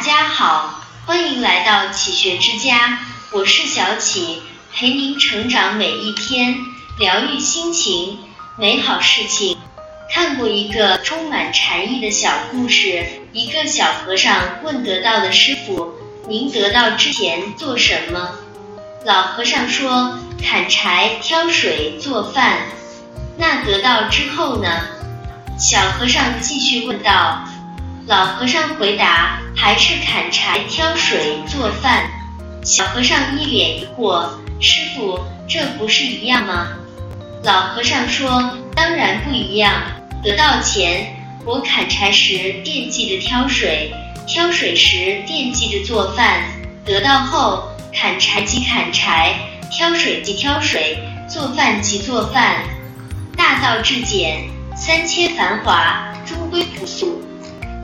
家好，欢迎来到启学之家，我是小启，陪您成长每一天，疗愈心情，美好事情。看过一个充满禅意的小故事，一个小和尚问得道的师傅：“您得道之前做什么？”老和尚说：“砍柴、挑水、做饭。”那得道之后呢？小和尚继续问道。老和尚回答：“还是砍柴、挑水、做饭。”小和尚一脸疑惑：“师傅，这不是一样吗？”老和尚说：“当然不一样。得到前，我砍柴时惦记着挑水，挑水时惦记着做饭；得到后，砍柴即砍柴，挑水即挑水，做饭即做饭。大道至简，三千繁华，终归朴素。”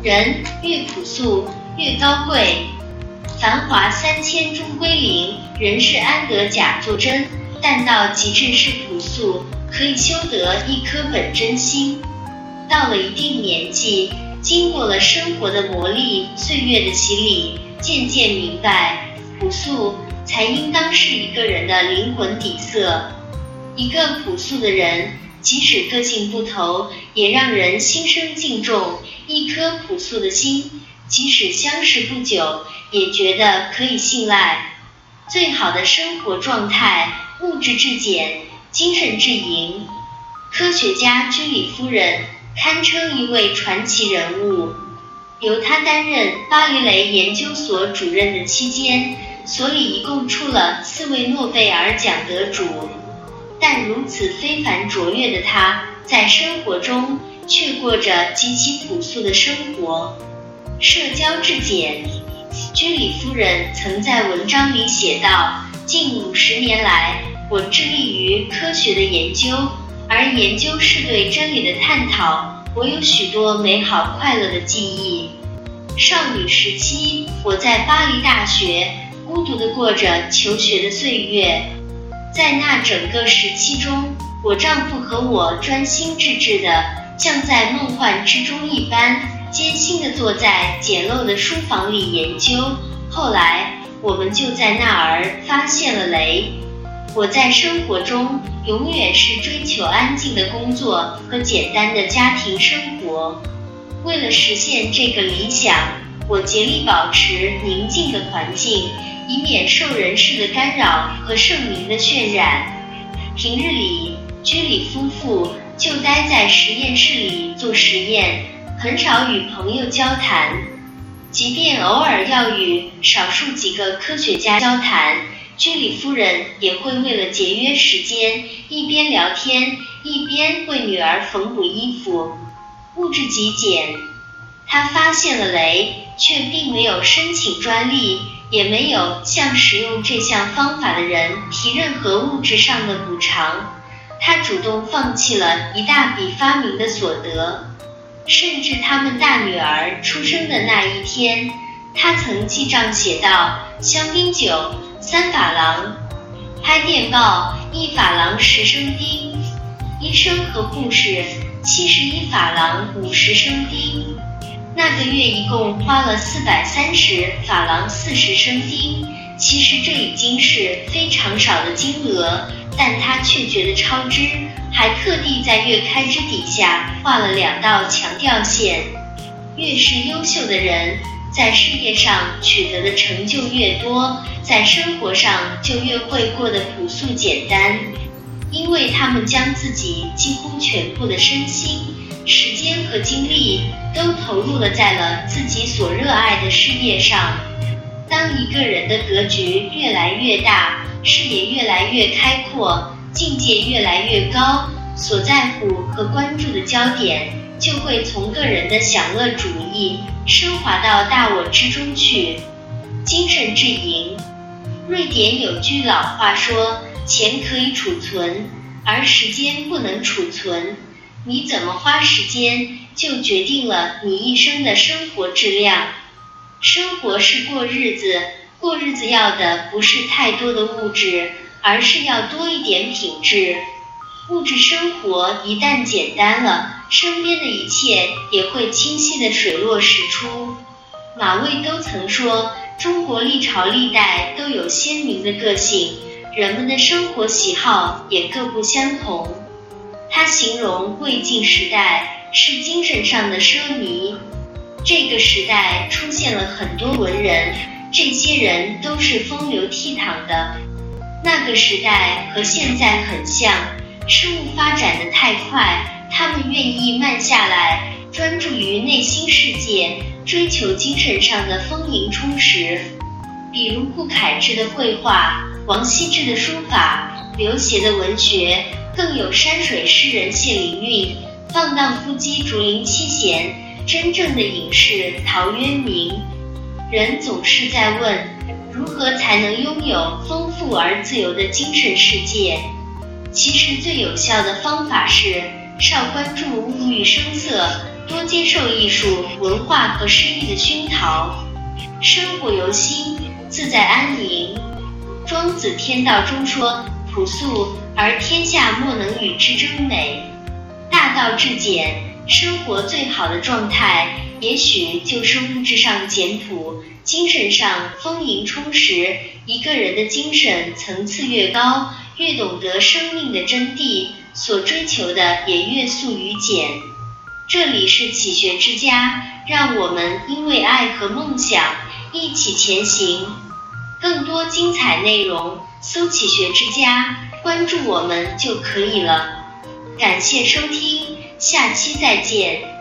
人越朴素越高贵，繁华三千终归零，人世安得假作真？但到极致是朴素，可以修得一颗本真心。到了一定年纪，经过了生活的磨砺，岁月的洗礼，渐渐明白，朴素才应当是一个人的灵魂底色。一个朴素的人，即使个性不同，也让人心生敬重。一颗朴素的心，即使相识不久，也觉得可以信赖。最好的生活状态，物质至简，精神至盈。科学家居里夫人堪称一位传奇人物。由她担任巴黎雷研究所主任的期间，所里一共出了四位诺贝尔奖得主。但如此非凡卓越的她，在生活中。却过着极其朴素的生活，社交至简。居里夫人曾在文章里写道：“近五十年来，我致力于科学的研究，而研究是对真理的探讨。我有许多美好快乐的记忆。少女时期，我在巴黎大学孤独地过着求学的岁月，在那整个时期中，我丈夫和我专心致志的。”像在梦幻之中一般，艰辛地坐在简陋的书房里研究。后来，我们就在那儿发现了雷。我在生活中永远是追求安静的工作和简单的家庭生活。为了实现这个理想，我竭力保持宁静的环境，以免受人事的干扰和盛名的渲染。平日里，居里夫妇。就待在实验室里做实验，很少与朋友交谈。即便偶尔要与少数几个科学家交谈，居里夫人也会为了节约时间，一边聊天一边为女儿缝补衣服。物质极简，她发现了镭，却并没有申请专利，也没有向使用这项方法的人提任何物质上的补偿。他主动放弃了一大笔发明的所得，甚至他们大女儿出生的那一天，他曾记账写道：香槟酒三法郎，拍电报一法郎十升丁，医生和护士七十一法郎五十升丁。那个月一共花了四百三十法郎四十升丁。其实这已经是非常少的金额。但他却觉得超支，还特地在月开支底下画了两道强调线。越是优秀的人，在事业上取得的成就越多，在生活上就越会过得朴素简单，因为他们将自己几乎全部的身心、时间和精力都投入了在了自己所热爱的事业上。当一个人的格局越来越大，视野越来越开阔，境界越来越高，所在乎和关注的焦点就会从个人的享乐主义升华到大我之中去。精神至盈。瑞典有句老话说：“钱可以储存，而时间不能储存。你怎么花时间，就决定了你一生的生活质量。生活是过日子。”过日子要的不是太多的物质，而是要多一点品质。物质生活一旦简单了，身边的一切也会清晰的水落石出。马未都曾说，中国历朝历代都有鲜明的个性，人们的生活喜好也各不相同。他形容魏晋时代是精神上的奢靡，这个时代出现了很多文人，这些人都是风流倜傥的。那个时代和现在很像，事物发展的太快，他们愿意慢下来，专注于内心世界。追求精神上的丰盈充实，比如顾恺之的绘画，王羲之的书法，刘勰的文学，更有山水诗人谢灵运、放荡不羁竹林七贤，真正的隐士陶渊明。人总是在问，如何才能拥有丰富而自由的精神世界？其实最有效的方法是少关注物欲声色。多接受艺术文化和诗意的熏陶，生活由心，自在安宁。庄子天道中说：“朴素而天下莫能与之争美。”大道至简，生活最好的状态，也许就是物质上简朴，精神上丰盈充实。一个人的精神层次越高，越懂得生命的真谛，所追求的也越素于简。这里是启学之家，让我们因为爱和梦想一起前行。更多精彩内容，搜“起学之家”，关注我们就可以了。感谢收听，下期再见。